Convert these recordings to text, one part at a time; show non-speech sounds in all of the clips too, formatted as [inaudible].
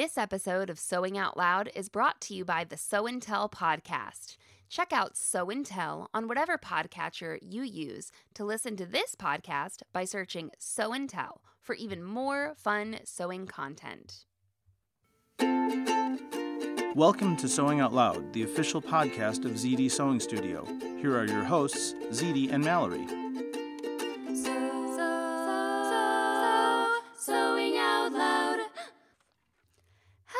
This episode of Sewing Out Loud is brought to you by the Sew and Tell podcast. Check out Sew and Tell on whatever podcatcher you use to listen to this podcast by searching Sew and Tell for even more fun sewing content. Welcome to Sewing Out Loud, the official podcast of ZD Sewing Studio. Here are your hosts, ZD and Mallory. Sewing Out Loud.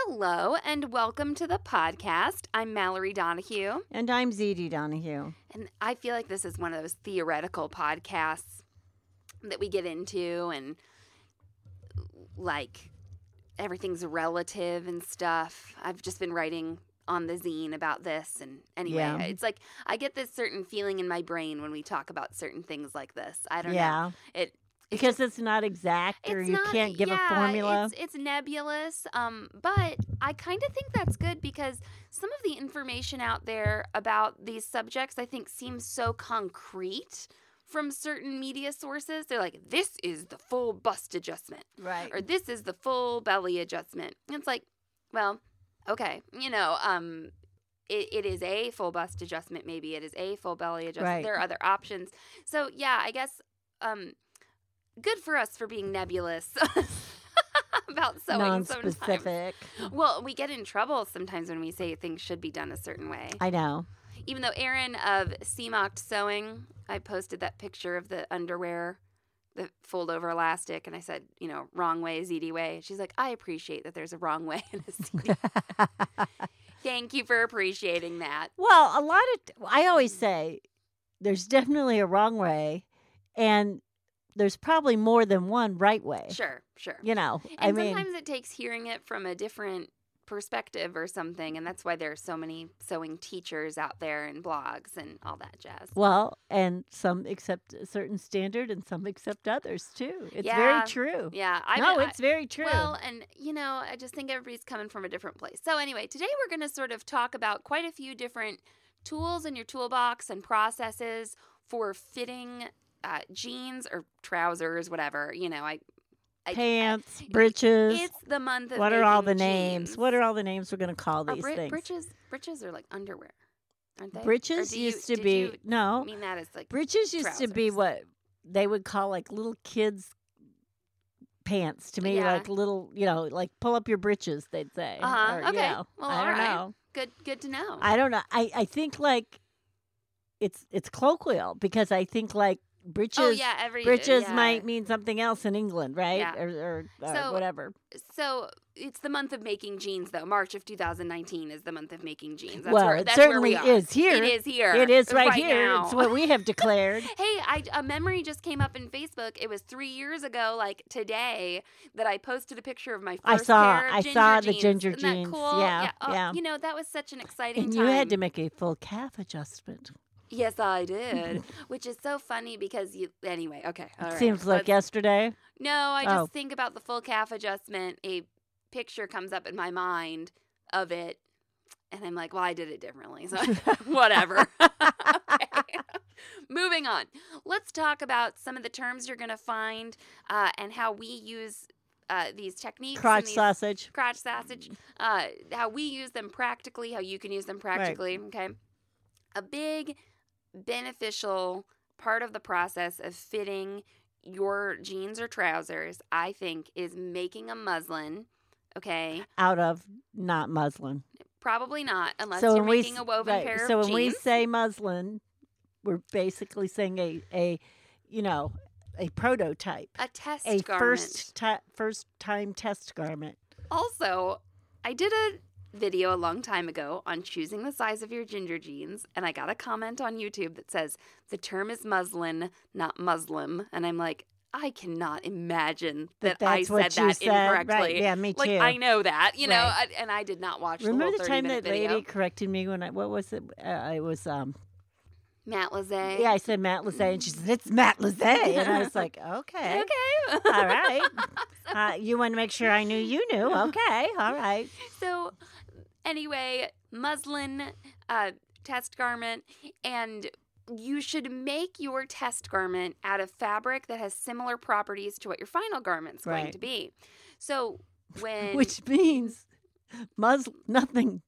Hello, and welcome to the podcast. I'm Mallory Donahue, And I'm ZD Donahue. and I feel like this is one of those theoretical podcasts that we get into, and like everything's relative and stuff. I've just been writing on the zine about this, and anyway, Yeah. it's like I get this certain feeling in my brain when we talk about certain things like this. I don't know. It Because it's not exact or it's you not- can't give yeah, a formula. It's, it's nebulous, um, but I kind of think that's good because some of the information out there about these subjects, I think, seems so concrete from certain media sources. They're like, "This is the full bust adjustment," Right. or "This is the full belly adjustment." And it's like, well, okay, you know, um, it, it is a full bust adjustment. Maybe it is a full belly adjustment. Right. There are other options. So yeah, I guess. Um, good for us for being nebulous [laughs] about sewing sometimes. Well, we get in trouble sometimes when we say things should be done a certain way. I know. Even though Erin of Seamocked Sewing, I posted that picture of the underwear, the fold over elastic, and I said, you know, wrong way, ZD way. She's like, I appreciate that there's a wrong way and a ZD. [laughs] Thank you for appreciating that. well, a lot of I always say there's definitely a wrong way and there's probably more than one right way. Sure, sure. You know, I And mean, sometimes it takes hearing it from a different perspective or something, and that's why there are so many sewing teachers out there and blogs and all that jazz. well, and some accept a certain standard and some accept others too. It's Yeah. very true. Yeah, I no, I- it's very true. Well, and you know, I just think everybody's coming from a different place. So anyway, today we're going to sort of talk about quite a few different tools in your toolbox and processes for fitting uh, jeans or trousers, whatever. You know, I. I Pants, I- breeches. It's the month of what are all the making names? What are all the names we're going to call these bri- things? Breeches, breeches are like underwear, aren't they? Breeches you- used to be no. mean that as like Breeches used to be what they would call like little kids' pants to me, Yeah. like little, you know, like pull up your breeches. They'd say. Uh-huh, Or, you okay. know, Well, I don't right. know. good. Good to know. I don't know. I I think like it's it's colloquial because I think like breeches. oh yeah, every Breeches yeah. might mean something else in England, right? Yeah. Or, or, or So- whatever. So it's the month of making jeans, though. March of 2019 is the month of making jeans. That's well, where, it that's where certainly we are. is here. It is here. It is right, here. Now. It's what we have [laughs] declared. Hey, I, a memory just came up in Facebook. It was three years ago, like today, that I posted a picture of my first I saw- pair of I ginger saw the jeans. ginger Isn't jeans. cool? Yeah, Oh, yeah. You know, that was such an exciting and time. you had to make a full calf adjustment. Yes, I did. [laughs] Which is so funny because you. Anyway, okay. all right, Seems like let's- yesterday. No, I just Oh. think about the full calf adjustment. A picture comes up in my mind of it, and I'm like, well, I did it differently. So [laughs] whatever. [laughs] Moving on. Let's talk about some of the terms you're going to find uh, and how we use uh, these techniques. Crotch these- sausage. Crotch sausage. Uh, how we use them practically, how you can use them practically. Okay. A big beneficial part of the process of fitting your jeans or trousers, I think, is making a muslin Okay, out of not muslin. probably not unless so you're we making s- a woven right, pair so of when we say muslin, we're basically saying a a you know a prototype, a test a garment. first ti first time test garment. Also, I did a video a long time ago on choosing the size of your ginger jeans, and I got a comment on YouTube that says the term is muslin, not muslim, and I'm like, I cannot imagine That I said that said, right, incorrectly. yeah, me too. like. I know that, you know, Right. I, and I did not watch Remember the, the time that video. lady corrected me when I what was it? Uh, it was um matelassé. yeah I said matelassé and she said it's matelassé and I was like [laughs] okay Okay. all right [laughs] uh, you want to make sure I knew you knew [laughs] okay all right So, anyway, muslin uh, test garment, and you should make your test garment out of fabric that has similar properties to what your final garment's going to be. So, when [laughs] which means muslin nothing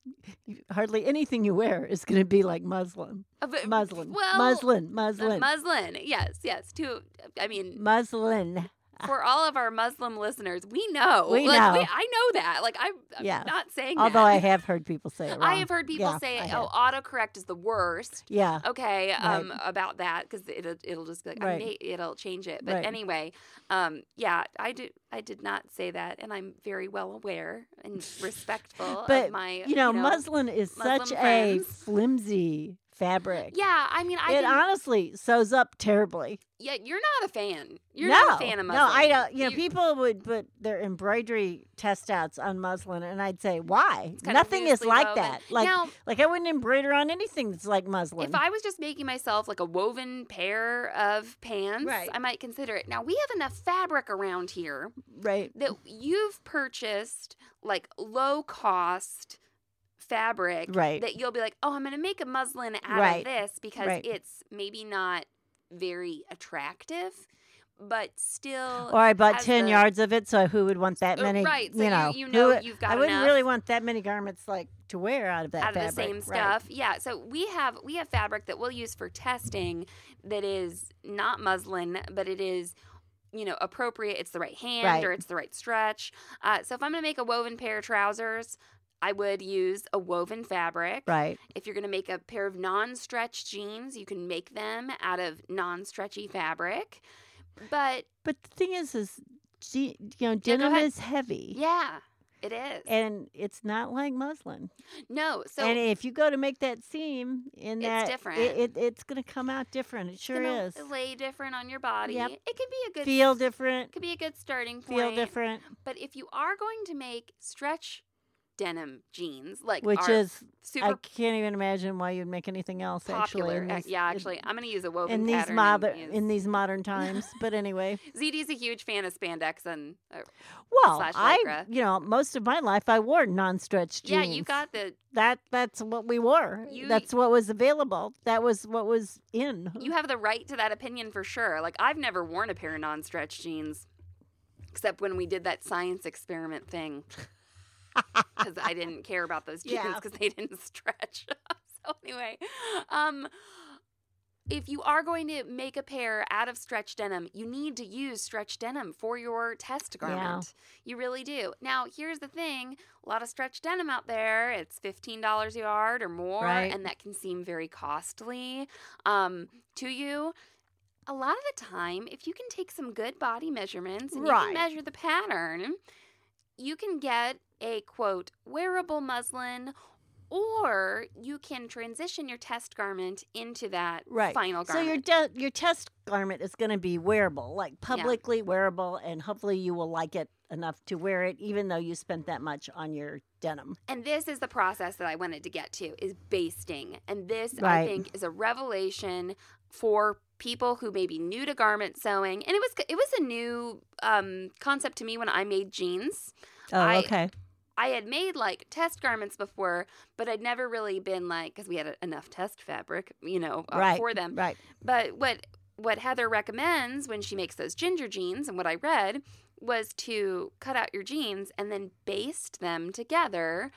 hardly anything you wear is going to be like muslin. Uh, muslin. well, muslin uh, muslin. muslin, yes, yes. To, I mean, muslin for all of our Muslim listeners, we know. We like, know. I know that. Like, I'm, I'm Yeah. not saying although that. I [laughs] have heard people say it wrong. I have heard people Yeah, say, I "Oh, autocorrect is the worst." yeah okay um about that because it'll it'll just be like I Right. may, it'll change it but Right. anyway um yeah i did i did not say that and i'm very well aware and [laughs] respectful but of my you know, muslin is Muslim such a flimsy fabric yeah i mean i it honestly sews up terribly. yeah you're not a fan you're no, not a fan of muslin. no, I don't. You know, people would put their embroidery test outs on muslin, and I'd say, why? Nothing is like woven. that. Like, Now- like I wouldn't embroider on anything that's like muslin. if I was just making myself like a woven pair of pants, Right. I might consider it. Now we have enough fabric around here right, that you've purchased like low cost fabric Right. that you'll be like, oh, I'm going to make a muslin out Right. of this because Right. it's maybe not very attractive, but still. or I bought ten the- yards of it, so who would want that Uh, many? right, so you you- know, you who know would- you've got I wouldn't enough. really want that many garments like to wear out of that out of fabric. the same right. stuff. Yeah. So we have we have fabric that we'll use for testing that is not muslin, but it is you know appropriate. It's the right hand Right. or it's the right stretch. Uh, so if I'm going to make a woven pair of trousers. I would use a woven fabric. Right. If you're going to make a pair of non-stretch jeans, you can make them out of non-stretchy fabric. But But the thing is, is you know, denim ahead. is heavy, yeah, it is. and it's not like muslin. no, so and if you go to make that seam in It's that, different. It, it, it's going to come out different. It sure gonna is. lay different on your body. Yep. It can be a good Feel different. could be a good starting point. Feel different. But if you are going to make stretch denim jeans, like Which is, super I can't even imagine why you'd make anything else. Actually, popular, this- yeah, actually, I'm going to use a woven in these modern in these modern [laughs] times. but anyway, ZD's a huge fan of spandex and uh, well, Slash I you know most of my life I wore non-stretch jeans. yeah, you got the that. That's what we wore. You- that's what was available. That was what was in. you have the right to that opinion for sure. Like I've never worn a pair of non-stretch jeans except when we did that science experiment thing. Cuz I didn't care about those jeans Yeah. cuz they didn't stretch. [laughs] so anyway, um if you are going to make a pair out of stretch denim, you need to use stretch denim for your test Yeah. garment. You really do. Now, here's the thing a lot of stretch denim out there, it's $15 a yard or more, Right. and that can seem very costly um, to you. A lot of the time, if you can take some good body measurements and you can measure the pattern, you can get a quote wearable muslin or you can transition your test garment into that Right. final garment. So your de- your test garment is going to be wearable, like publicly wearable, and hopefully you will like it enough to wear it, even though you spent that much on your denim. and this is the process that I wanted to get to is basting. And this I think is a revelation for people who may be new to garment sewing. And it was it was a new um, concept to me when I made jeans. Oh, okay. I had made like test garments before, but I'd never really been like because we had enough test fabric, you know, uh, right. for them. Right. But what what Heather recommends when she makes those ginger jeans, and what I read was to cut out your jeans and then baste them together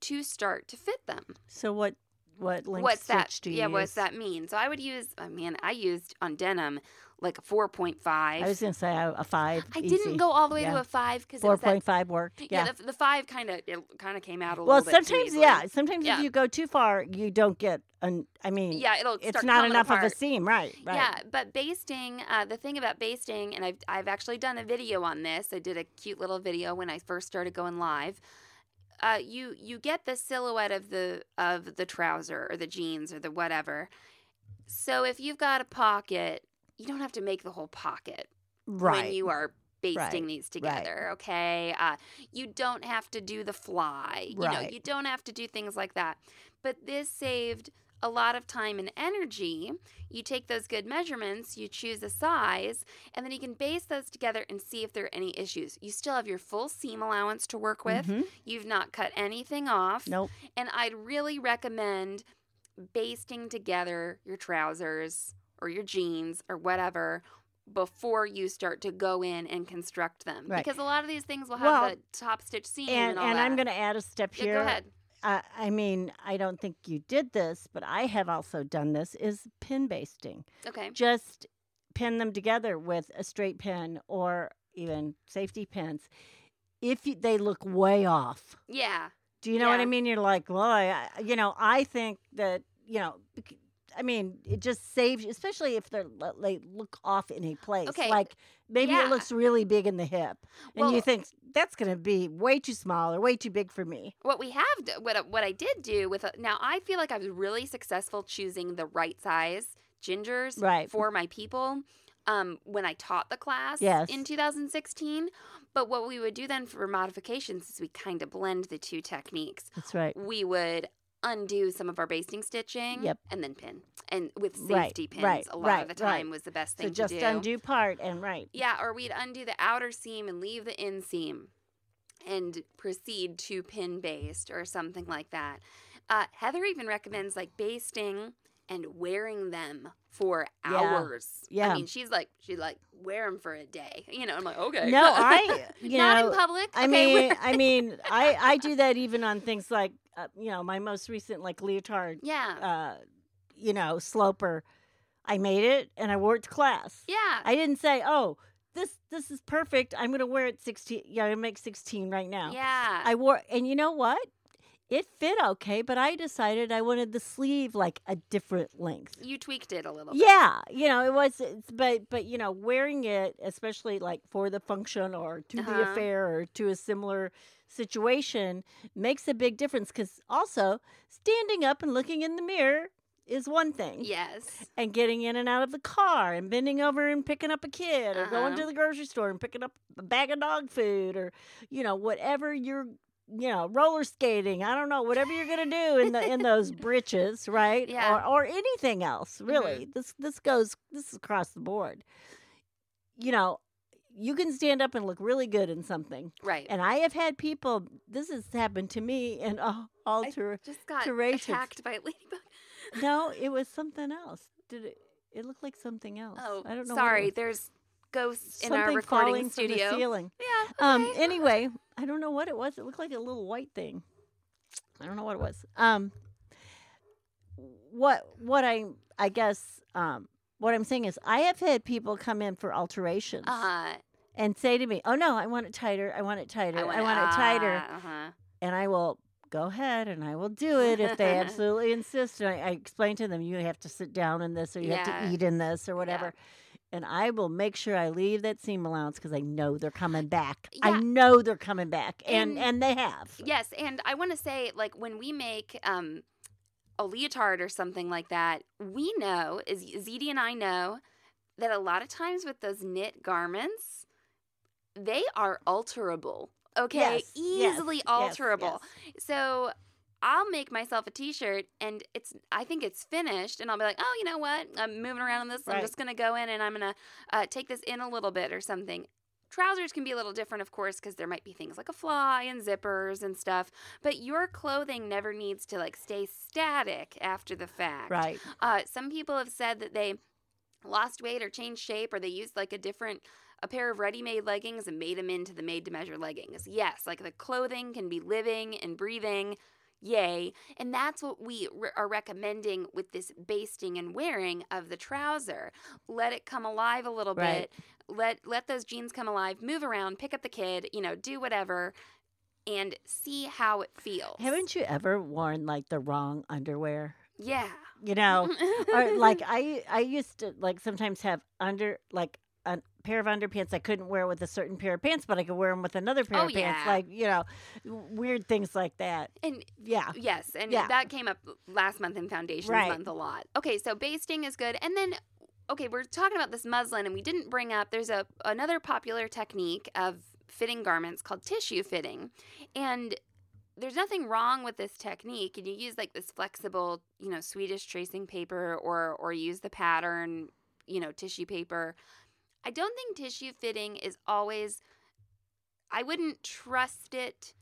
to start to fit them. So what what link what's that? stitch do you yeah, use? what's that mean? So I would use. I mean, I used on denim like a four point five. I was gonna say a, a five. I easy. didn't go all the way to a five because Four point five worked. Yeah, Yeah. the, the five kind of it kind of came out a well, little bit. too sometimes yeah. Sometimes Yeah. if you go too far, you don't get an. I mean, Yeah, it'll. it's not enough of a seam, right? Right. Yeah, but basting, uh, the thing about basting, and I've, I've actually done a video on this. I did a cute little video when I first started going live. Uh, you you get the silhouette of the of the trouser or the jeans or the whatever. So if you've got a pocket, you don't have to make the whole pocket Right. when you are basting Right, these right. together. Okay, uh, you don't have to do the fly. You know, you don't have to do things like that. But this saved a lot of time and energy. You take those good measurements, you choose a size, and then you can base those together and see if there are any issues. You still have your full seam allowance to work with. Mhm. You've not cut anything off. Nope. And I'd really recommend basting together your trousers or your jeans or whatever before you start to go in and construct them. Right. Because a lot of these things will have Well, the top stitch seam And and, and. I'm going to add a step Yeah, here. go ahead. Uh, I mean, I don't think you did this, but I have also done this. Is pin basting. Okay. Just pin them together with a straight pin or even safety pins. If you, they look way off, Yeah. do you know what I mean? You're like, well, I, you know, I think that you know, I mean, it just saves, especially if they're they look off in a place. Okay, Like maybe yeah. it looks really big in the hip, and you think that's going to be way too small or way too big for me. What we have, what I- what I did do with a, now, I feel like I was really successful choosing the right size gingers Right. for my people. Um, when I taught the class Yes. in 2016, but what we would do then for modifications is we kind of blend the two techniques. That's right. we would undo some of our basting stitching Yep. and then pin. And with Right, safety pins, right, a lot right, of the right. time was the best thing just to do. So just undo part and right. Yeah, or we'd undo the outer seam and leave the inseam and proceed to pin based or something like that. Uh, Heather even recommends like basting and wearing them for hours. yeah. yeah. I mean, she's like, she's like, wear them for a day. You know, I'm like, okay. No, I [laughs] you Not know in public. I okay, [laughs] mean I mean I I do that even on things like uh, you know my most recent like leotard yeah. uh you know sloper. I made it and I wore it to class. yeah. I didn't say, "Oh, this this is perfect. I'm to wear it 16. Yeah, I make 16 right now." yeah. I wore and you know what? It fit okay, but I decided I wanted the sleeve like a different length. you tweaked it a little bit. Yeah, you know, it was it's, but but you know, wearing it especially like for the function or to the Uh-huh. affair or to a similar situation makes a big difference cuz also standing up and looking in the mirror is one thing Yes. and getting in and out of the car and bending over and picking up a kid or going Uh-huh. to the grocery store and picking up a bag of dog food or you know whatever you're you know roller skating i don't know whatever you're going to do in the in those [laughs] britches right Yeah. or or anything else really this this goes this is across the board you know you can stand up and look really good in something Right. and i have had people this has happened to me in all, all I tour just got Iterations. attacked by a ladybug. [laughs] no, it was something else. Did it? It looked like something else. Oh, I don't know. sorry. There's ghosts in something our recording falling from the studio. ceiling. Yeah. Um. Anyway, I don't know what it was. It looked like a little white thing. I don't know what it was. Um. What? What I? I guess. Um. What I'm saying is, I have had people come in for alterations uh-huh. And say to me, "Oh no, I want it tighter. I want it tighter. I want, ah, it tighter." Uh-huh. and I will go ahead and I will do [laughs] it if they absolutely insist. And I, I explain to them, you have to sit down in this or you have to eat in this or whatever. And I will make sure I leave that seam allowance because I know they're coming back. I know they're coming back, and And- and they have. Yes, and I want to say, like, when we make um, a leotard or something like that, we know, is ZD and I know, that a lot of times with those knit garments, they are alterable. Okay, Yes, yes, easily yes, alterable. So I'll make myself a T-shirt, and it's I think it's finished, and I'll be like, oh, you know what? I'm moving around on this. I'm just gonna go in and I'm gonna uh, take this in a little bit or something. Trousers can be a little different, of course, because there might be things like a fly and zippers and stuff. But your clothing never needs to like stay static after the fact. Right. Uh, some people have said that they lost weight or changed shape, or they used like a different a pair of ready-made leggings and made them into the made-to-measure leggings. Yes, like the clothing can be living and breathing. yay. And that's what we re- are recommending with this basting and wearing of the trouser. Let it come alive a little Right. bit. Let let those jeans come alive. Move around, pick up the kid, you know, do whatever, and see how it feels. Haven't you ever worn like the wrong underwear? Yeah. You know, [laughs] or like I I used to like sometimes have under like a pair of underpants I couldn't wear with a certain pair of pants, but I could wear them with another pair Oh, of pants. yeah. Like you know, weird things like that. and Yeah, Yes, and Yeah. that came up last month in Foundations Right. Month a lot. Okay, so basting is good, and then okay, we're talking about this muslin, and we didn't bring up there's a another popular technique of fitting garments called tissue fitting, and there's nothing wrong with this technique. And you use like this flexible, you know, Swedish tracing paper, or or use the pattern, you know, tissue paper. I don't think tissue fitting is always. I wouldn't trust it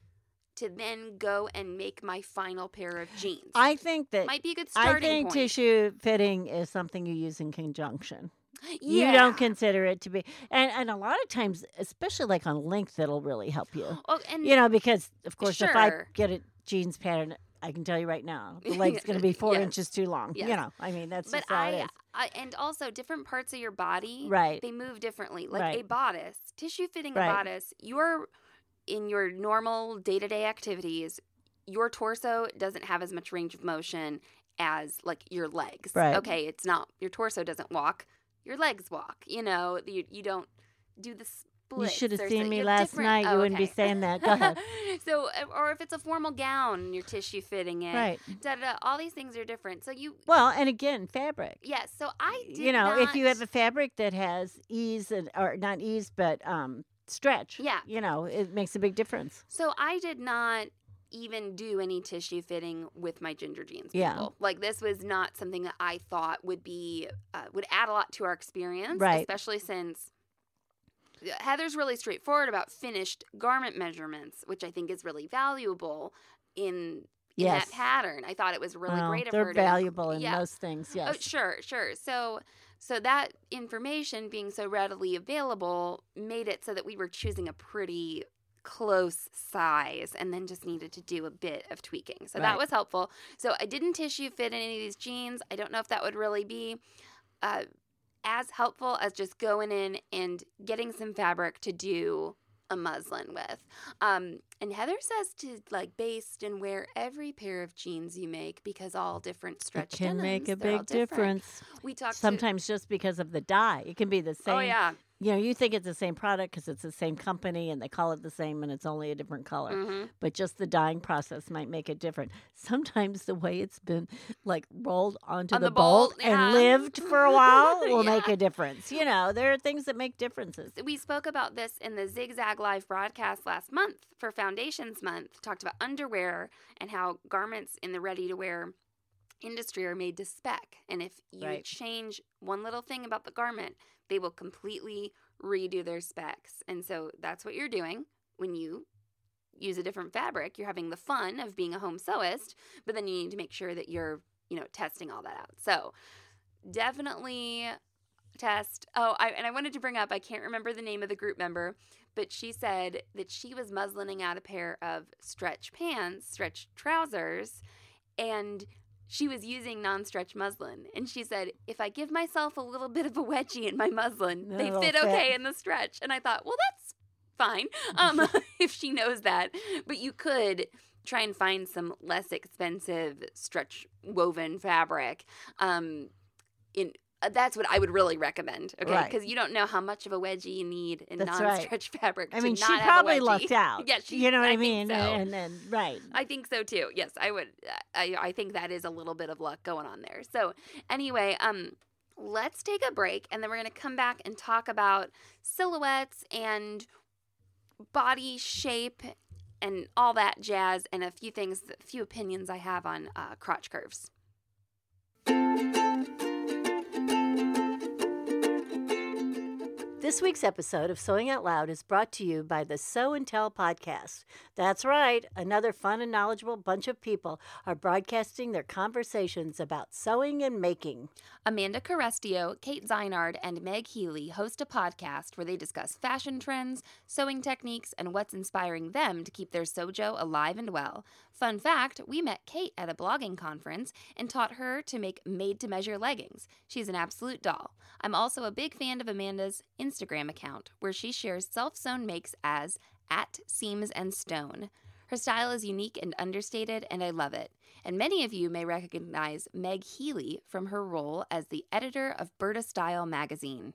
to then go and make my final pair of jeans. I think that might be a good starting I think point. tissue fitting is something you use in conjunction. yeah. You don't consider it to be, and and a lot of times, especially like on length, that'll really help you. Oh, and You know, because of course, if I get a jeans pattern, I can tell you right now, the [laughs] leg's going to be four Yes. inches too long. Yes. You know, I mean, that's but just how it I, is. And also different parts of your body, Right. They move differently. Like a bodice, tissue fitting Right. a bodice, you're in your normal day to day activities. Your torso doesn't have as much range of motion as like your legs. Right. Okay, it's not your torso doesn't walk, your legs walk. You know, you you don't do You should have seen me last different- night. You oh, wouldn't be saying that. Go ahead. [laughs] so, uh, or if it's a formal gown, your tissue fitting it. Right. Da, da, da, all these things are different. So you, Well, and again, fabric. yes. So I did you know, if you have a fabric that has ease and or not ease, but um stretch. Yeah. You know, it makes a big difference. So I did not even do any tissue fitting with my ginger jeans. Yeah. Like this was not something that I thought would be uh, would add a lot to our experience, Right. Especially since Heather's really straightforward about finished garment measurements, which I think is really valuable in. In Yes. that pattern, I thought it was really great of they're her to valuable in yeah. most things. Oh, Yes. sure, sure. So, so that information being so readily available made it so that we were choosing a pretty close size and then just needed to do a bit of tweaking. So that was helpful. So I didn't tissue fit in any of these jeans. I don't know if that would really be uh, as helpful as just going in and getting some fabric to do a muslin with. Um, and Heather says to like baste and wear every pair of jeans you make because all different It stretch can make a big difference. We talked to- Sometimes just because of the dye, it can be the same. Oh yeah. You know, you think it's the same product because it's the same company and they call it the same and it's only a different color. hmm But just the dyeing process might make it different. Sometimes the way it's been like rolled onto On the, the bolt, bolt yeah. and lived for a while will [laughs] Yeah. make a difference. You know, there are things that make differences. We spoke about this in the Zigzag Live broadcast last month for Foundations Month. Talked about underwear and how garments in the ready to wear industry are made to spec. And if you Right. change one little thing about the garment, they will completely redo their specs. And so that's what you're doing when you use a different fabric. You're having the fun of being a home sewist, but then you need to make sure that you're, you know, testing all that out. So definitely test. Oh, I, and I wanted to bring up, I can't remember the name of the group member, but she said that she was muslining out a pair of stretch pants, stretch trousers, and she was using non-stretch muslin. And she said, if I give myself a little bit of a wedgie in my muslin, they fit fit. okay in the stretch. And I thought, well, that's fine [laughs] um, [laughs] if she knows that. But you could try and find some less expensive stretch woven fabric. Um, in that's what I would really recommend. Okay, Right. because you don't know how much of a wedgie you need in That's non-stretch [laughs] fabric. I mean, she not probably lucked out. [laughs] Yeah, she, you know what I, think mean? so. And then, right. I think so too. Yes, I would. I, I think that is a little bit of luck going on there. So anyway, um, let's take a break, and then we're gonna come back and talk about silhouettes and body shape and all that jazz, and a few things, a few opinions I have on uh, crotch curves. This week's episode of Sewing Out Loud is brought to you by the Sew and Tell podcast. That's right, another fun and knowledgeable bunch of people are broadcasting their conversations about sewing and making. Amanda Carestio, Kate Zeinard, and Meg Healy host a podcast where they discuss fashion trends, sewing techniques, and what's inspiring them to keep their sojo alive and well. Fun fact we met Kate at a blogging conference and taught her to make made to measure leggings. She's an absolute doll. I'm also a big fan of Amanda's Instagram account, where she shares self sewn makes as at Seams and Stone. Her style is unique and understated, and I love it. And many of you may recognize Meg Healy from her role as the editor of Burda Style magazine.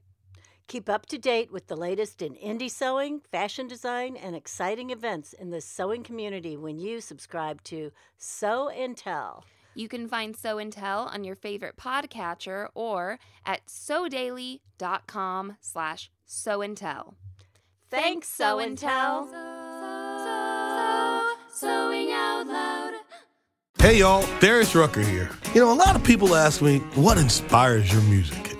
Keep up to date with the latest in indie sewing, fashion design, and exciting events in the sewing community when you subscribe to Sew and Tell. You can find Sew and Tell on your favorite podcatcher or at sewdaily.com slash sew and tell. Thanks, Sew and Tell. Sewing out loud. Hey y'all, Darius Rucker here. You know, a lot of people ask me, what inspires your music?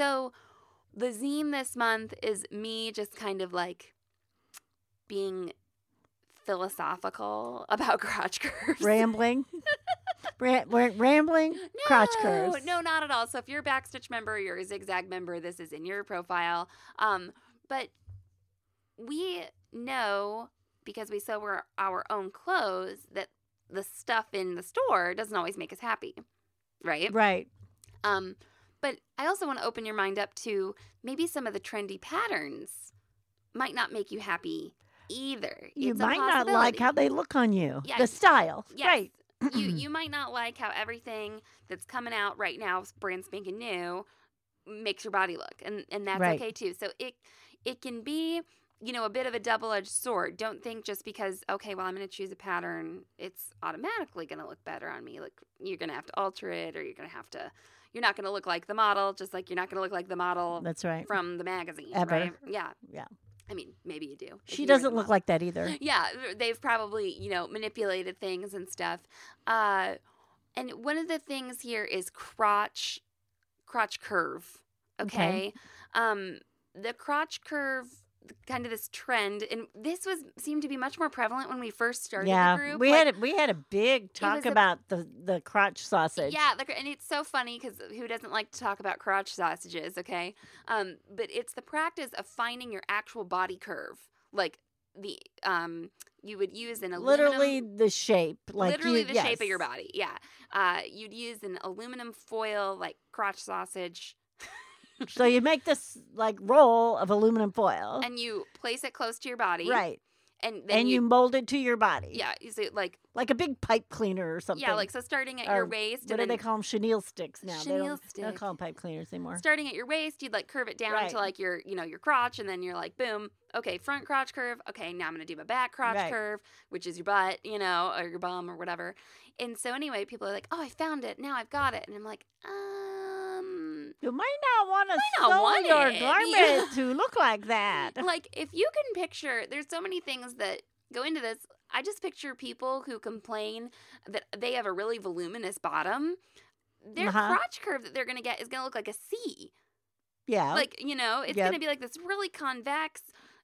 So, the zine this month is me just kind of like being philosophical [laughs] about crotch curves. Rambling. [laughs] Ra- ra- rambling crotch curves. No, not at all. So if you're a backstitch member, you're a zigzag member, this is in your profile. Um, but we know because we sew our, our own clothes that the stuff in the store doesn't always make us happy, right? Right. Um, but I also want to open your mind up to maybe some of the trendy patterns might not make you happy either. You It's might not like how they look on you. The style. Yes. Right. you you [clears throat] might not like how everything that's coming out right now, brand spanking new, makes your body look, and and that's Right. okay too. So it it can be you know a bit of a double edged sword. Don't think just because okay, well I'm going to choose a pattern, it's automatically going to look better on me. Like you're going to have to alter it, or you're going to have to. You're not going to look like the model, just like you're not going to look like the model That's right. from the magazine, Ever. right? Yeah, Yeah. I mean, maybe you do. She you were the doesn't look like that either. [laughs] Yeah, they've probably, you know, manipulated things and stuff. Uh, and one of the things here is crotch, crotch curve. Okay. Okay. Um, the crotch curve, kind of this trend, and this was seemed to be much more prevalent when we first started Yeah, the group. we like- had a, we had a big talk was a- about the the crotch sausage. Yeah, the, and it's so funny because who doesn't like to talk about crotch sausages, okay? Um, but it's the practice of finding your actual body curve, like the um, you would use an aluminum, literally the shape, like literally you, the shape of your body. Yeah, uh, you'd use an aluminum foil like crotch sausage, So you make this like roll of aluminum foil, and you place it close to your body, right? And then And you, mold it to your body, yeah, you say like like a big pipe cleaner or something. yeah, like so starting at your waist, what do they call them? Chenille sticks now. they, don't, Chenille they don't call them pipe cleaners anymore. starting at your waist, you'd like curve it down Right. to like your, you know, your crotch, and then you're like, boom, okay, front crotch curve. Okay, now I'm gonna do my back crotch Right. curve, which is your butt, you know, or your bum or whatever. And so anyway, people are like, oh, I found it. Now I've got it, and I'm like, um, You might not want to sew want your it. [laughs] garment to look like that. [laughs] like if you can picture, there's so many things that go into this. I just picture people who complain that they have a really voluminous bottom. Their Uh-huh. crotch curve that they're gonna get is gonna look like a C. Yeah, like you know it's Yep. gonna be like this really convex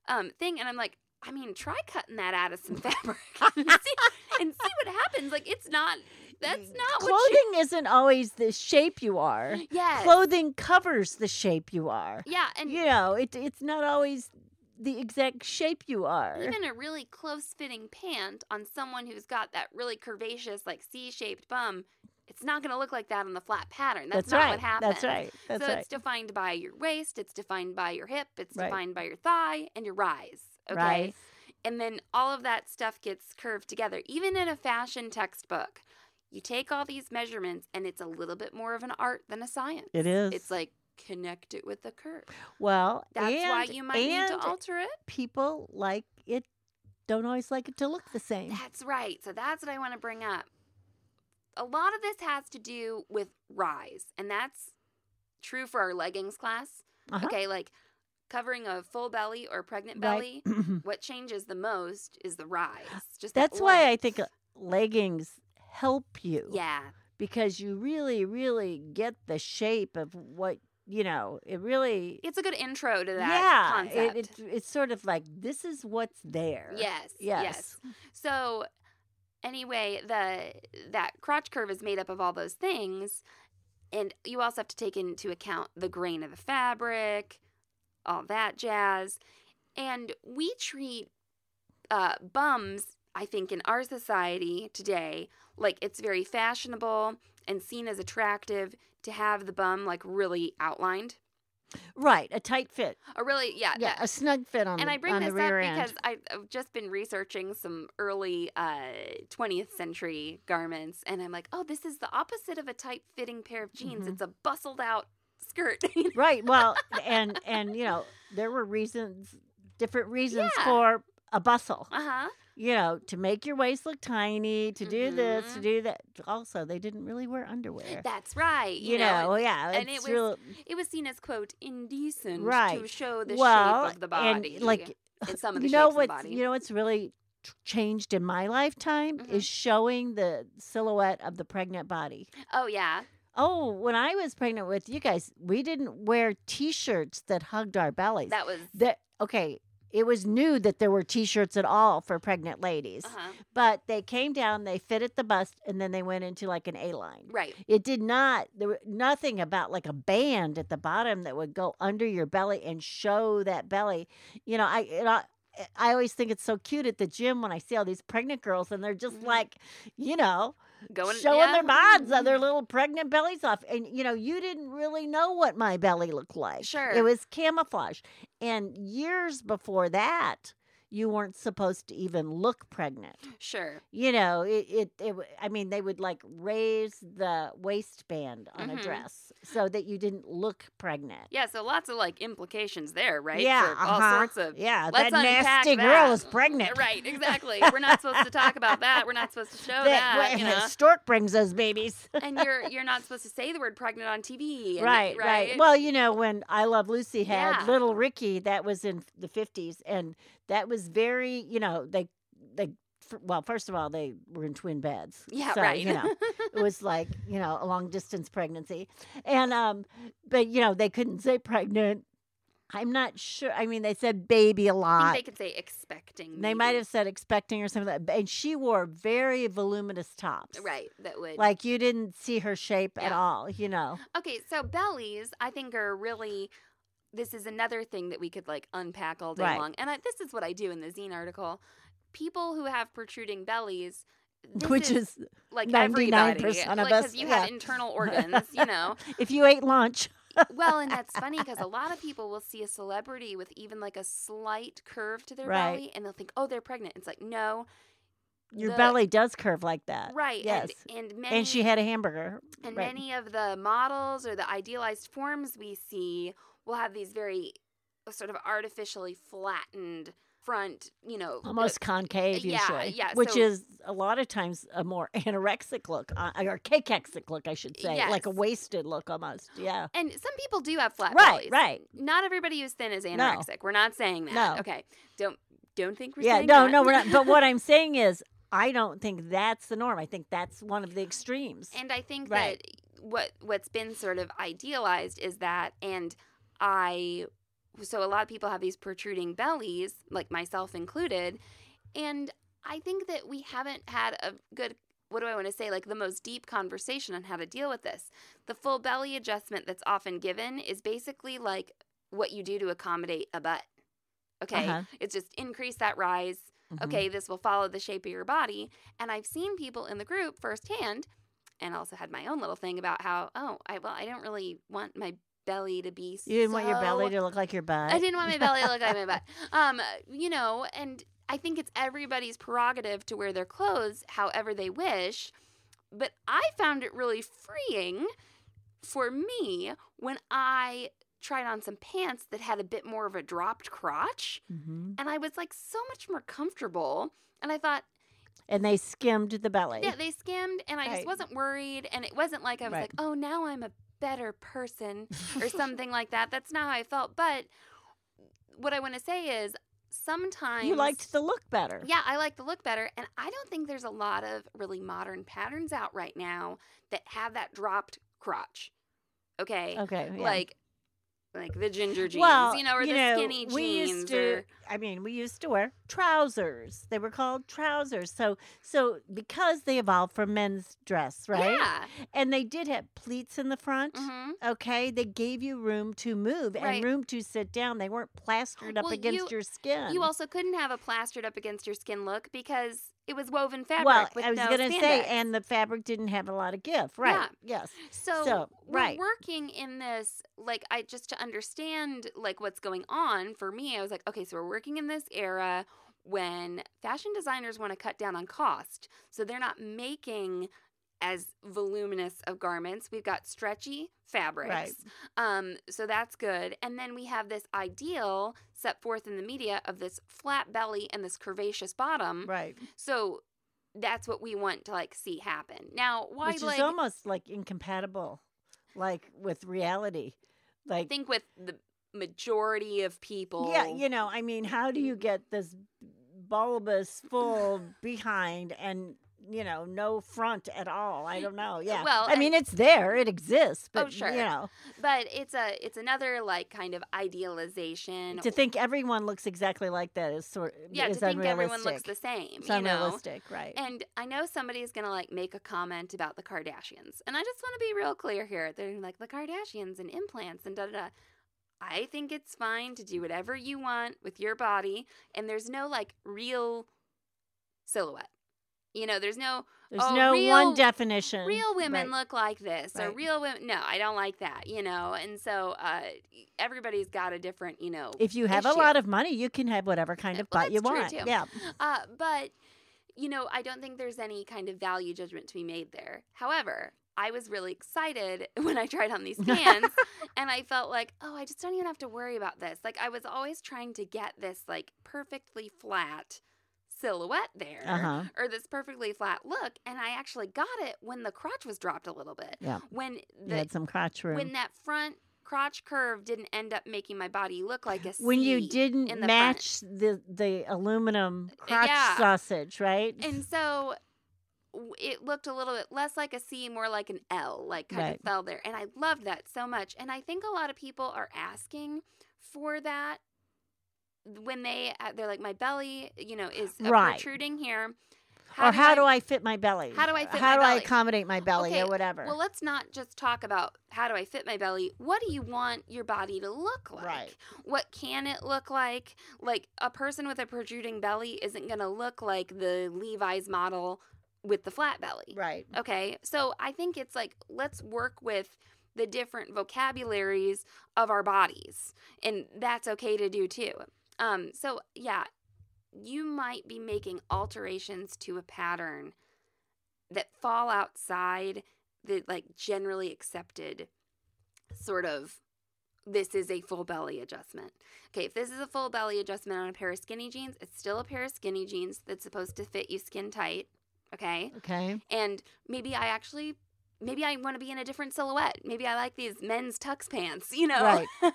um thing and i'm like i mean try cutting that out of some [laughs] fabric and, see, and see what happens like it's not that's mm. not clothing you, isn't always the shape you are. Yeah. Clothing covers the shape you are. yeah and You know, it, it's not always the exact shape you are. Even a really close fitting pant on someone who's got that really curvaceous, like C shaped bum, it's not going to look like that on the flat pattern. That's, That's not right. what happens. That's right. That's so right. it's defined by your waist, it's defined by your hip, it's Right. defined by your thigh, and your rise. Okay. Right. And then all of that stuff gets curved together. Even in a fashion textbook, you take all these measurements and it's a little bit more of an art than a science. It is. It's like connect it with the curve. well, That's why you might need to alter it. people like it don't always like it to look the same. That's right. So that's what I want to bring up. A lot of this has to do with rise, and that's true for our leggings class. Uh-huh. Okay, like covering a full belly or pregnant Right. belly, [clears throat] what changes the most is the rise. Just that That's why I think uh, leggings help you. Yeah, Because you really, really get the shape of what you know. It really. it's a good intro to that yeah. concept. It, it, it's sort of like this is what's there. Yes. Yes. Yes. [laughs] So anyway, the that crotch curve is made up of all those things, and you also have to take into account the grain of the fabric, all that jazz, and we treat uh, bums. I think in our society today, like it's very fashionable and seen as attractive to have the bum like really outlined. Right. A tight fit. A really, yeah, Yeah. A snug fit on and the, I bring this up end. because I've just been researching some early uh, 20th century garments, and I'm like, oh, this is the opposite of a tight fitting pair of jeans. Mhm. It's a bustled out skirt. [laughs] right. Well, and and you know there were reasons, different reasons Yeah. for a bustle. uh huh. You know, to make your waist look tiny, to do this, to Mhm. do that. Also, they didn't really wear underwear. That's right. you, know, and yeah, and it was real it was seen as quote indecent to show the well, shape of the body, and like in some of [laughs] the you know shapes of the what's body. you know what's really changed in my lifetime Mhm. is showing the silhouette of the pregnant body. oh yeah, Oh, when I was pregnant with you guys, we didn't wear T-shirts that hugged our bellies. that was that okay. It was new that there were T-shirts at all for pregnant ladies, uh-huh. but they came down, they fit at the bust, and then they went into like an A line. right. It did not. There was nothing about like a band at the bottom that would go under your belly and show that belly. You know, I it, I, I always think it's so cute at the gym when I see all these pregnant girls and they're just Mhm. like, you know, Going showing yeah. their bods, uh, their little pregnant bellies off. And you know, you didn't really know what my belly looked like. Sure. it was camouflage. And years before that, you weren't supposed to even look pregnant Sure. you know it, it, it i mean they would like raise the waistband on Mhm. a dress so that you didn't look pregnant Yeah, so lots of like implications there, right? yeah For all uh-huh. sorts of yeah Let's that nasty that. girl is pregnant Right, [laughs] exactly. We're not supposed to talk about that. We're not supposed to show that. that, you [laughs] know? stork brings those babies [laughs] and you're you're not supposed to say the word pregnant on TV. and- right, right well you know when i love lucy had Yeah. little ricky that was in the 50s and that was very you know they they well first of all they were in twin beds Yeah, so, right. you know [laughs] it was like you know a long distance pregnancy and um but you know they couldn't say pregnant i'm not sure i mean they said baby a I lot think they could say expecting. they might have said expecting or something like that and she wore very voluminous tops Right, that would. like you didn't see her shape at all you know Okay, so bellies, I think are really. This is another thing that we could like unpack all day Right. long, and I, this is what I do in the zine article. People who have protruding bellies, this which is like 99% everybody, of like, us, you yeah. have internal [laughs] organs, you know. if you ate lunch well, and that's funny because a [laughs] lot of people will see a celebrity with even like a slight curve to their Right. belly, and they'll think, "Oh, they're pregnant." It's like, no, your the- belly does curve like that right? yes and, and many and she had a hamburger and right. many of the models or the idealized forms we see will have these very uh, sort of artificially flattened front, you know, uh, almost concave yeah, usually yeah, which so- is a lot of times a more [laughs] anorexic look uh, or cachexic look i should say like a Yes. wasted look almost yeah And some people do have flat right bellies. right Not everybody who's thin is anorexic. We're not saying that. No. Okay. Don't don't think we're yeah saying no that. no we're not but what [laughs] i'm saying is i don't think that's the norm i think that's one of the extremes And I think Right. that what what's been sort of idealized is that, and I, so a lot of people have these protruding bellies, like myself included, and I think that we haven't had a good. What do I want to say? Like the most deep conversation on how to deal with this. The full belly adjustment that's often given is basically like what you do to accommodate a butt. Okay. Uh-huh. It's just increase that rise. Mhm. Okay. This will follow the shape of your body. And I've seen people in the group firsthand and also had my own little thing about how, oh, I, well, I don't really want my belly to be You didn't want your belly to look like your butt. I didn't want my belly to look like my butt. [laughs] Um, you know, and I think it's everybody's prerogative to wear their clothes however they wish. But I found it really freeing for me when I tried on some pants that had a bit more of a dropped crotch. hmm And I was like so much more comfortable. And I thought, And they skimmed the belly. yeah, they skimmed and I just wasn't worried. And it wasn't like I was Right. like, oh, now I'm a better person [laughs] or something like that. That's not how I felt. But what I want to say is sometimes you liked the look better. yeah, I like the look better. And I don't think there's a lot of really modern patterns out right now that have that dropped crotch. Okay. Okay. yeah. Like like the ginger jeans, well, you know, or you the know, skinny we jeans used to, or I mean, we used to wear trousers. They were called trousers. So, so because they evolved from men's dress, right? Yeah. And they did have pleats in the front. hmm Okay, they gave you room to move Right. and room to sit down. They weren't plastered up Well, against you- your skin. You also couldn't have a plastered up against your skin look because it was woven fabric well, I was no gonna say, and the fabric didn't have a lot of give, right? Yeah. Yes. So, So, we're right. working in this, like, I just to understand like what's going on for me. I was like, okay, so we're working in this era when fashion designers want to cut down on cost, so they're not making as voluminous of garments. We've got stretchy fabrics, um, so that's good. And then we have this ideal set forth in the media of this flat belly and this curvaceous bottom. Right. So that's what we want to like see happen. Now, why Which like is almost like incompatible, like with reality. Like I think with the majority of people. Yeah, you know, I mean, how do you get this bulbous full behind and you know no front at all? I don't know. Yeah, Well, I mean, it's there, it exists, oh, but Oh, sure. you know, but it's a it's another like kind of idealization. to think everyone looks exactly like that is sort yeah, to is think everyone looks the same. it's you know. unrealistic, right? And I know somebody's gonna like make a comment about the Kardashians, and I just want to be real clear here. They're like the Kardashians and implants and da da da. I think it's fine to do whatever you want with your body, and there's no like real silhouette. You know, there's no There's oh, no real- one definition. real women right. look like this or real women no i don't like that you know and so uh everybody's got a different you know If you have a lot of money, you can have whatever kind of well, butt you want. too. Yeah, uh but you know i don't think there's any kind of value judgment to be made there however I was really excited [laughs] when I tried on these [laughs] pants and I felt like, oh, I just don't even have to worry about this. Like I was always trying to get this like perfectly flat silhouette there Uh-huh. or this perfectly flat look and I actually got it when the crotch was dropped a little bit. Yeah. When you the had some crotch room. when that front crotch curve didn't end up making my body look like a when you didn't in the front. match the the aluminum crotch yeah. sausage, right? And so it looked a little bit less like a C, more like an L, like kind Right. of fell there. And I loved that so much. And I think a lot of people are asking for that when they uh, they're like my belly, you know, is Right. protruding here. or how do I fit my belly? How do I fit How do I accommodate my belly Okay, or whatever? Well, let's not just talk about how do I fit my belly. What do you want your body to look like? Right. What can it look like? Like a person with a protruding belly isn't going to look like the Levi's model with the flat belly. right. Okay. So I think it's like let's work with the different vocabularies of our bodies. And that's okay to do too. Um so yeah, you might be making alterations to a pattern that fall outside the like generally accepted sort of this is a full belly adjustment. Okay, if this is a full belly adjustment on a pair of skinny jeans, it's still a pair of skinny jeans that's supposed to fit you skin tight. Okay Okay. and maybe I actually maybe I want to be in a different silhouette. Maybe I like these men's tux pants, you know. Right. [laughs]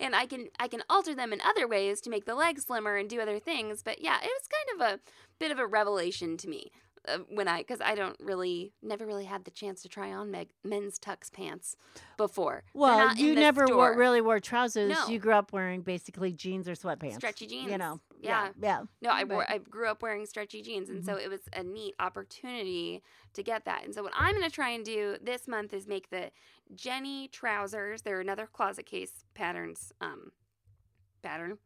and I can I can alter them in other ways to make the legs slimmer and do other things, but yeah, it was kind of a bit of a revelation to me. Uh, when I, because I don't really, never really had the chance to try on meg, men's tux pants before. Well, you never wore, really wore trousers. No. You grew up wearing basically jeans or sweatpants. Stretchy jeans. You know. Yeah. Yeah. No, I wore, I grew up wearing stretchy jeans, and so Mm-hmm. it was a neat opportunity to get that. And so what I'm going to try and do this month is make the Jenny trousers. They're another closet case patterns um, pattern.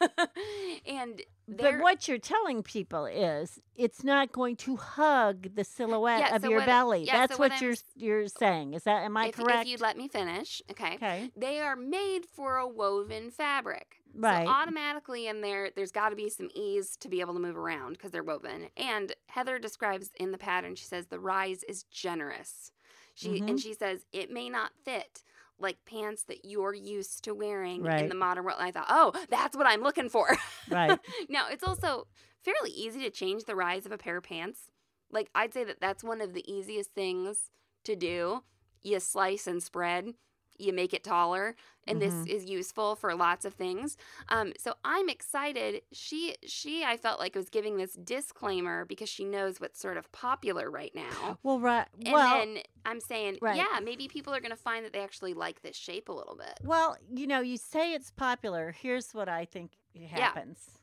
[laughs] and But what you're telling people is it's not going to hug the silhouette Yeah, of so your what- belly. yeah, That's so what what you're you're saying. Is that am I if, correct? if you'd let me finish, okay. okay. They are made for a woven fabric. Right. So automatically in there, there's got to be some ease to be able to move around because they're woven. And Heather describes in the pattern, she says the rise is generous. She Mm-hmm. and she says it may not fit like pants that you're used to wearing in the modern world. And I thought, oh, that's what I'm looking for. Right. [laughs] now it's also fairly easy to change the rise of a pair of pants. Like I'd say that that's one of the easiest things to do. You slice and spread. You make it taller, and Mhm. this is useful for lots of things. Um, so I'm excited. She she I felt like was giving this disclaimer because she knows what's sort of popular right now. Well, right. And well, then I'm saying, Right. yeah, maybe people are going to find that they actually like this shape a little bit. well, you know, you say it's popular. Here's what I think happens.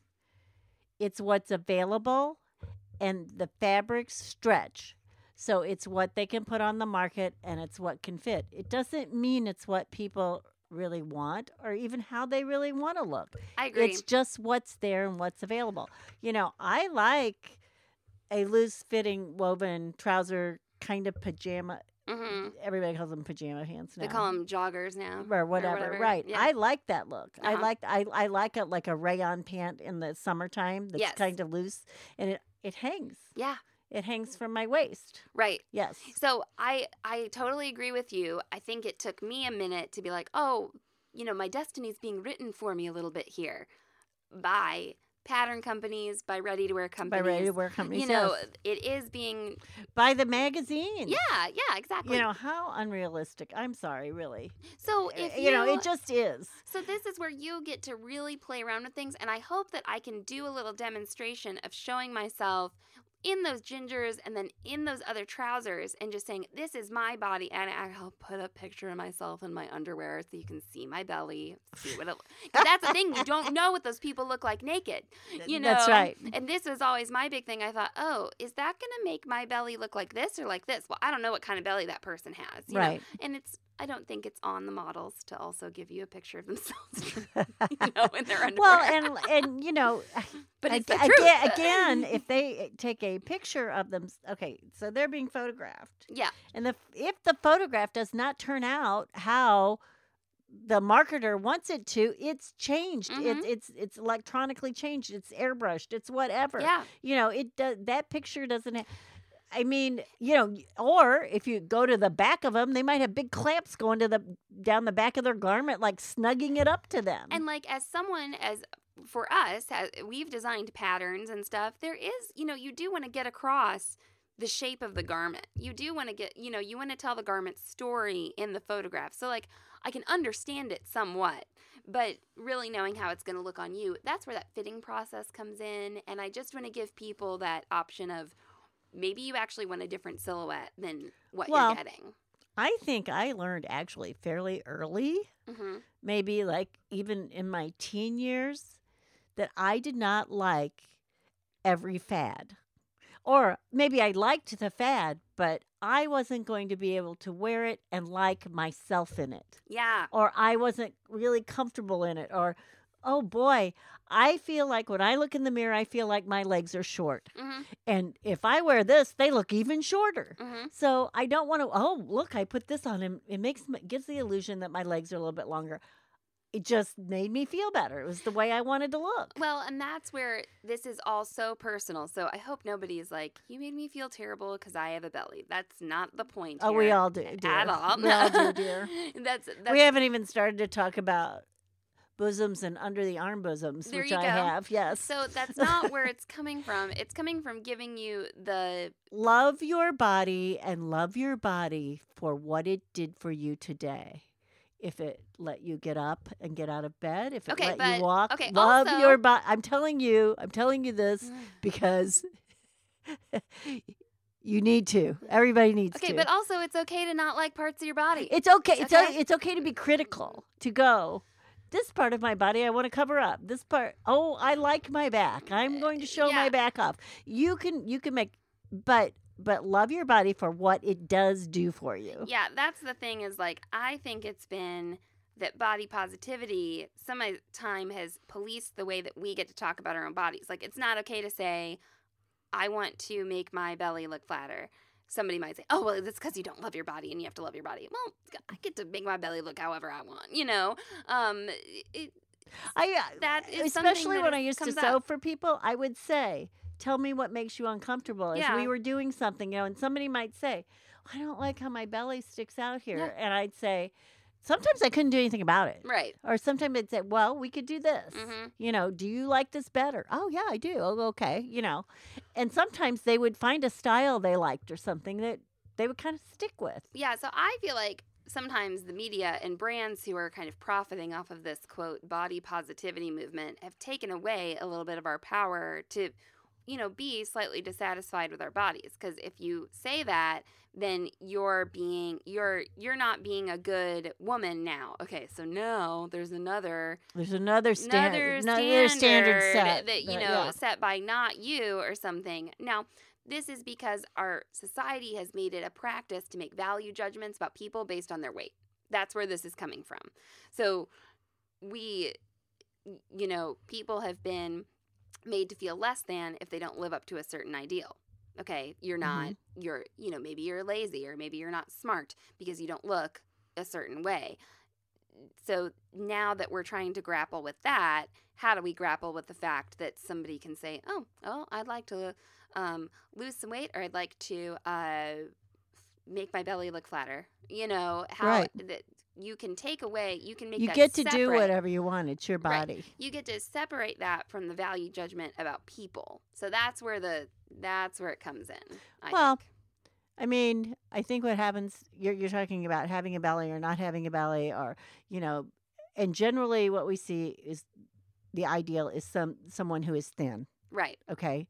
It's what's available and the fabrics stretch. So it's what they can put on the market and it's what can fit. It doesn't mean it's what people really want or even how they really want to look. I agree. It's just what's there and what's available. You know, I like a loose fitting woven trouser kind of pajama. hmm Everybody calls them pajama pants now. They call them joggers now, or whatever. Right. Yeah. I like that look. I Uh-huh. like I I like a like a rayon pant in the summertime that's Yes. kind of loose and it it hangs. yeah, It hangs from my waist. right. Yes. So I I totally agree with you. I think it took me a minute to be like, oh, you know, my destiny's being written for me a little bit here by pattern companies, by ready to wear companies. By ready to wear companies. You know, yes. it is being by the magazine. yeah, yeah, exactly. You know how unrealistic. I'm sorry, really. so if you know, it just is. So this is where you get to really play around with things and I hope that I can do a little demonstration of showing myself in those gingers and then in those other trousers and just saying this is my body and I'll put a picture of myself in my underwear so you can see my belly, see what it that's the thing you [laughs] don't know what those people look like naked. You know. That's right. And this was always my big thing. I thought, "Oh, is that going to make my belly look like this or like this?" Well, I don't know what kind of belly that person has, you know? Right. And it's I don't think it's on the models to also give you a picture of themselves, [laughs] you know, in their [laughs] underwear. Well, and and you know, [laughs] but it's truth. Again, again, if they take a picture of them, okay, so they're being photographed, yeah, and the, if the photograph does not turn out how the marketer wants it to, it's changed. It's Mhm. it's it's electronically changed. It's airbrushed. It's whatever. yeah, You know, it does. That picture doesn't. Ha- I mean, you know, or if you go to the back of them, they might have big clamps going to the down the back of their garment, like snugging it up to them. and like as someone as for us, as we've designed patterns and stuff. There is, you know, you do want to get across the shape of the garment. You do want to get, you know, you want to tell the garment story in the photograph. So like I can understand it somewhat, but really knowing how it's going to look on you, that's where that fitting process comes in. And I just want to give people that option of maybe you actually want a different silhouette than what Well, you're getting. I think I learned actually fairly early, hmm maybe like even in my teen years, that I did not like every fad. Or maybe I liked the fad, but I wasn't going to be able to wear it and like myself in it. Yeah. Or I wasn't really comfortable in it. Or, oh boy, I feel like when I look in the mirror, I feel like my legs are short. hmm And if I wear this, they look even shorter. hmm So I don't want to. Oh, look! I put this on, and it makes gives the illusion that my legs are a little bit longer. It just made me feel better. It was the way I wanted to look. Well, and that's where this is all so personal. So I hope nobody is like, you made me feel terrible because I have a belly. That's not the point. Oh, we all do, dear. At all. We all do, dear. that's, [laughs] that's we haven't even started to talk about bosoms and under the arm bosoms, There which I have. Yes. So that's [laughs] not where it's coming from. It's coming from giving you the love your body and love your body for what it did for you today. If it let you get up and get out of bed, if it Okay, let but- you walk, okay, love also- your body. I'm telling you, I'm telling you this because [laughs] you need to. Everybody needs Okay, to. Okay, but also it's okay to not like parts of your body. it's okay. It's Okay. it's okay to be mm. critical. To go. This part of my body I want to cover up. This part, oh, I like my back. I'm eh, going to show my back off. You can you can make, but but love your body for what it does do for you. yeah, that's the thing is like I think it's been that body positivity some of time has policed the way that we get to talk about our own bodies. Like it's not okay to say, I want to make my belly look flatter. Somebody might say, "Oh, well, that's because you don't love your body, and you have to love your body." Well, I get to make my belly look however I want, you know. Um, it, I uh, that especially that when I used to sew up. for people, I would say, "Tell me what makes you uncomfortable." As Yeah. we were doing something, you know, and somebody might say, "I don't like how my belly sticks out here," Yeah. and I'd say, sometimes I couldn't do anything about it. right. Or sometimes they'd say, "Well, we could do this." Mhm. You know, do you like this better? Oh, yeah, I do. Oh, okay. You know, and sometimes they would find a style they liked or something that they would kind of stick with. Yeah, so I feel like sometimes the media and brands who are kind of profiting off of this quote body positivity movement have taken away a little bit of our power to you know be slightly dissatisfied with our bodies because if you say that then you're being you're you're not being a good woman now okay so now there's another There's another, stand- another another standard, standard set that you know yeah. set by not you or something. Now, this is because our society has made it a practice to make value judgments about people based on their weight. That's where this is coming from. So, we, you know, people have been made to feel less than if they don't live up to a certain ideal. Okay, you're not, you're, you know, maybe you're lazy or maybe you're not smart because you don't look a certain way so now that we're trying to grapple with that, how do we grapple with the fact that somebody can say, "Oh, oh, I'd like to um, lose some weight, or I'd like to uh, make my belly look flatter." You know how Right. that you can take away, you can make You get to do whatever you want. It's your Right. body. You get to separate that from the value judgment about people. So that's where the that's where it comes in. I Well, think. I mean, I think what happens, you're, you're talking about having a belly or not having a belly, or, you know, and generally what we see is the ideal is some someone who is thin, right. okay?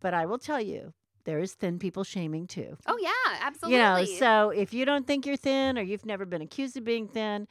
But I will tell you, there is thin people shaming too. Oh yeah, absolutely. You know, so if you don't think you're thin or you've never been accused of being thin,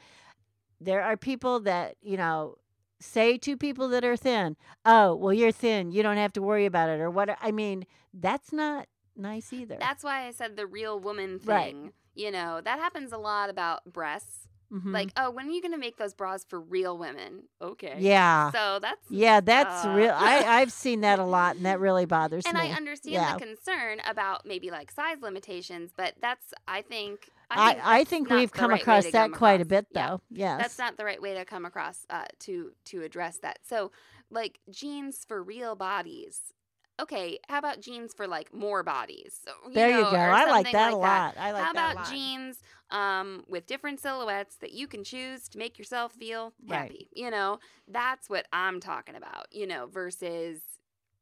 there are people that, you know, say to people that are thin, oh, well, you're thin. You don't have to worry about it. Or what? I mean, that's not nice either. That's why I said the real woman thing. Right. You know, that happens a lot about breasts. Mhm. Like, oh, when are you going to make those bras for real women? Okay. yeah. So that's. Yeah, that's Uh, real. I, I've seen that a lot, and that [laughs] really bothers And me. And I understand Yeah. the concern about maybe like size limitations, but that's, I think. I, think I think we've come right across that come quite a bit, Yeah. though. Yes. That's not the right way to come across uh, to to address that. So, like jeans for real bodies. Okay, how about jeans for like more bodies? So, there you know, go. I like that a like lot. I like How that a about jeans um, with different silhouettes that you can choose to make yourself feel Right. happy? You know, that's what I'm talking about, you know, versus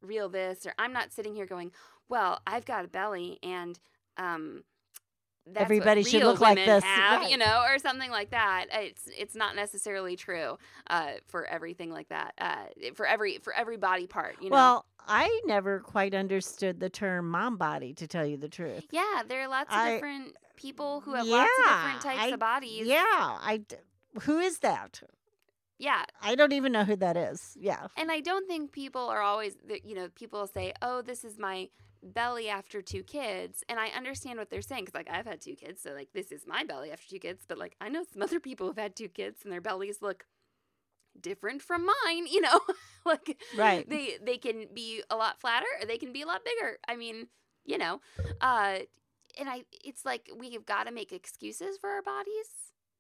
real this, or I'm not sitting here going, well, I've got a belly and um, that's Everybody should look like this, have, right. you know, or something like that. It's it's not necessarily true uh, for everything like that. Uh, for every for every body part, you know. Well, I never quite understood the term mom body, to tell you the truth. yeah, there are lots of I- different people who have lots of different types I- of bodies. Yeah, I. Who is that? yeah, I don't even know who that is. Yeah. And I don't think people are always, you know, people say, oh, this is my belly after two kids. And I understand what they're saying because, like, I've had two kids. So, like, this is my belly after two kids. But, like, I know some other people who've had two kids and their bellies look different from mine, you know? [laughs] like, Right. They, they can be a lot flatter or they can be a lot bigger. I mean, you know, uh, and I, it's like we've got to make excuses for our bodies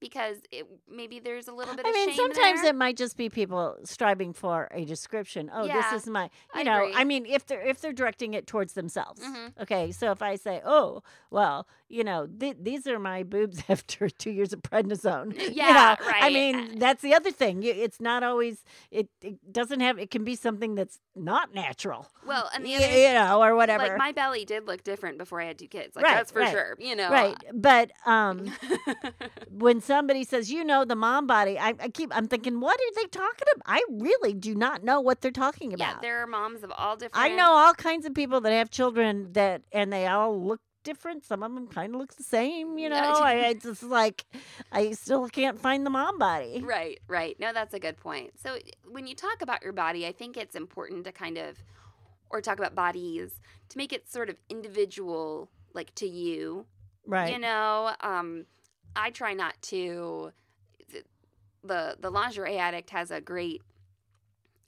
because it, maybe there's a little bit I of mean, sometimes there. it might just be people striving for a description. Oh, Yeah, this is my, you I know. agree. I mean, if they're if they're directing it towards themselves, Mhm. okay. So if I say, oh, well, you know, th- these are my boobs [laughs] after two years of prednisone. [laughs] you Yeah, know, I mean, that's the other thing. It's not always. It, it doesn't have. It can be something that's not natural. Well, and the other you know, or whatever. Like my belly did look different before I had two kids. Like Right, that's for right, sure. You know. right, but um. [laughs] when somebody says, you know, the mom body, I, I keep, I'm thinking, what are they talking about? I really do not know what they're talking yeah, about. there are moms of all different. I know all kinds of people that have children that, and they all look different. Some of them kind of look the same, you know. I, I [laughs] just like, I still can't find the mom body. Right, right. No, that's a good point. So when you talk about your body, I think it's important to kind of, or talk about bodies, to make it sort of individual, like to you. Right. You know, um, I try not to. the the lingerie addict has a great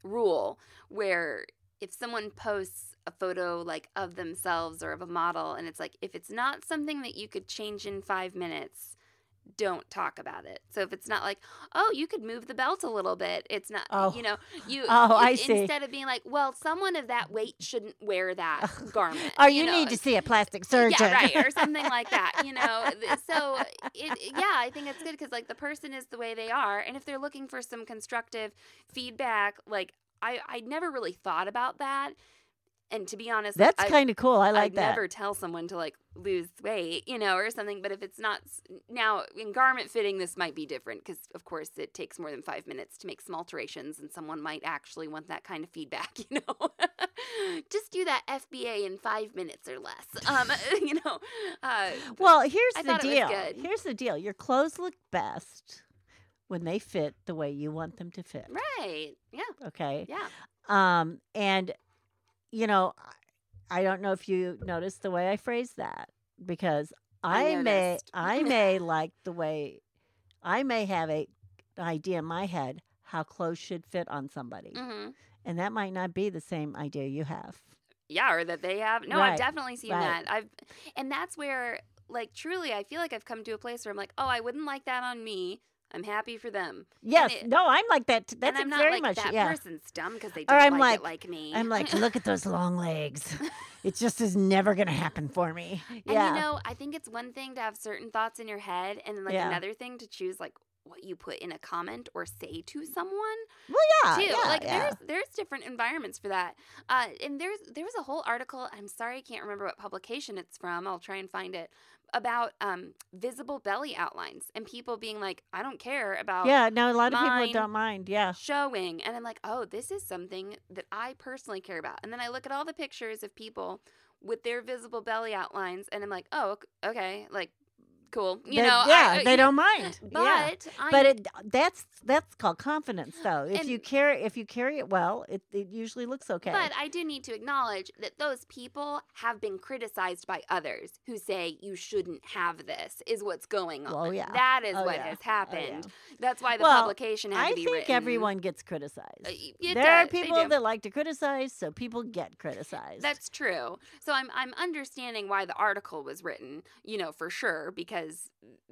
rule where if someone posts a photo like of themselves or of a model and it's like if it's not something that you could change in 5 minutes don't talk about it. So if it's not like, oh, you could move the belt a little bit, it's not, Oh. you know, you, [laughs] Oh, you- I see. instead of being like, well, someone of that weight shouldn't wear that [laughs] oh, garment. Or you, know, need to see a plastic surgeon. yeah, right, or [laughs] something like that. You know, so it, yeah, I think it's good because like the person is the way they are, and if they're looking for some constructive feedback, like I I never really thought about that, and to be honest, That's I- kind of cool. I like I'd that. never tell someone to like lose weight, you know, or something. But if it's not now in garment fitting, this might be different because, of course, it takes more than five minutes to make some alterations, and someone might actually want that kind of feedback, [laughs] you know. [laughs] Just do that FBA in five minutes or less, [laughs] um, you know. Uh, Well, here's the thought it was deal. Here's the deal. Your clothes look best when they fit the way you want them to fit. right? Yeah, Okay. yeah. Um, and you know, I don't know if you noticed the way I phrased that because I I, may. I may like the way I may have a an idea in my head how clothes should fit on somebody, hmm and that might not be the same idea you have. Yeah, or that they have. No, I've definitely seen right. that. I've, and that's where, like, truly, I feel like I've come to a place where I'm like, oh, I wouldn't like that on me. I'm happy for them. Yes, it- no, I'm like that. t- That's and I'm not very like much that yeah. person's dumb because they don't I'm like, like- it like me. I'm like, look at those long legs. [laughs] It just is never gonna happen for me. and yeah. you know, I think it's one thing to have certain thoughts in your head, and then like Yeah. another thing to choose like what you put in a comment or say to someone. well, yeah, too. yeah, like yeah. there's there's different environments for that. Uh, and there's there was a whole article. I'm sorry I can't remember what publication it's from. I'll try and find it about um, visible belly outlines and people being like, I don't care about Yeah, no, a lot of people don't mind. Yeah. showing. And I'm like, oh, this is something that I personally care about. And then I look at all the pictures of people with their visible belly outlines, and I'm like, oh, ok- okay, like cool. You They- know, yeah, I- they don't mind. [laughs] But yeah. But it that's that's called confidence though. If you carry if you carry it well, it, it usually looks okay. But I do need to acknowledge that those people have been criticized by others who say you shouldn't have this, is what's going on. Well, yeah. That is Oh, what yeah. has Oh, yeah. happened. That's why the Well, publication had I to be I think written. everyone gets criticized. Uh, there are does, they people that like to criticize, so people get criticized. That's true. So I'm I'm understanding why the article was written, you know, for sure, because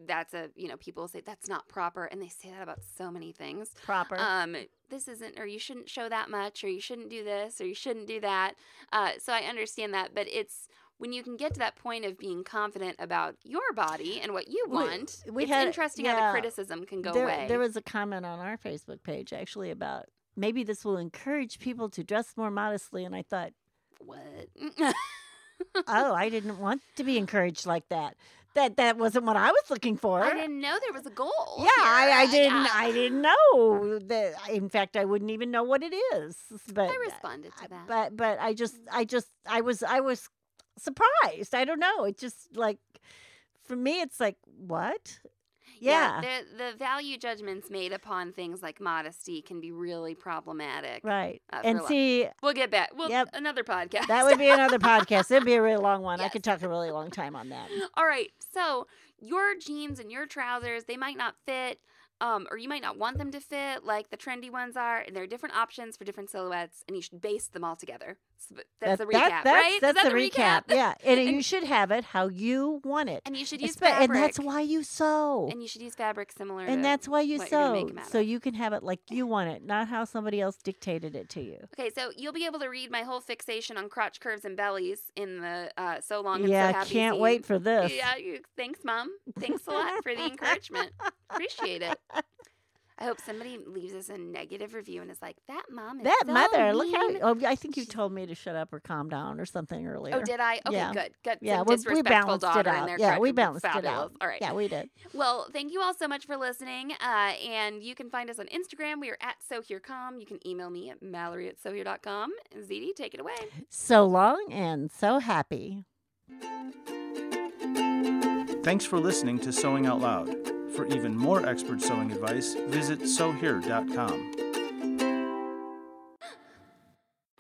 that's a you know, people say that's not proper and they say that about so many things. proper. Um, this isn't or you shouldn't show that much or you shouldn't do this or you shouldn't do that. Uh, so I understand that, but it's when you can get to that point of being confident about your body and what you want, we it's had- interesting how the criticism can go there, away. there was a comment on our Facebook page actually about maybe this will encourage people to dress more modestly, and I thought, what? oh, I didn't want to be encouraged like that. That that wasn't what I was looking for. I didn't know there was a goal. Yeah, I. I didn't. yeah. I didn't [laughs] know that. In fact, I wouldn't even know what it is. But I responded to that. But but I just I just I was I was surprised. I don't know. It just like for me, it's like what? Yeah. the the value judgments made upon things like modesty can be really problematic. right. uh, and see, We'll get back. Well, Yep. another podcast. that would be another [laughs] podcast. It'd be a really long one. I could talk a really long time on that. [laughs] All right. So your jeans and your trousers, they might not fit, um, or you might not want them to fit like the trendy ones are. And there are different options for different silhouettes, and you should base them all together. So, that's the recap, that- that's, right? Is That's that the recap. Yeah, and, [laughs] And- you should have it how you want it. And you should use Espe- fabric. and that's why you sew. And you should use fabric similar. And to that's why you what you're gonna sew, make 'em out so of. you can have it like you want it, not how somebody else dictated it to you. Okay, so you'll be able to read my whole fixation on crotch curves and bellies in the uh, so long and yeah, so I happy. can't scene. wait for this. Yeah, you, thanks, mom. Thanks a lot for the [laughs] encouragement. Appreciate it. I hope somebody leaves us a negative review and is like, "That mom is That so mother, look how. Oh, I think you told me to shut up or calm down or something earlier. Oh, did I? Okay, Yeah. good. Good. yeah, Some we, we balanced daughter it out. there. Yeah, we balanced it out. All right. Yeah, we did. Well, thank you all so much for listening. Uh, and you can find us on Instagram. We are at SoHereCom. You can email me at Mallory at SoHere.com. ZD, take it away. So long and so happy. Thanks for listening to Sewing Out Loud. For even more expert sewing advice, visit sewhere.com.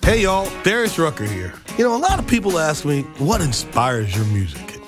Hey y'all, Darius Rucker here. You know, a lot of people ask me, what inspires your music?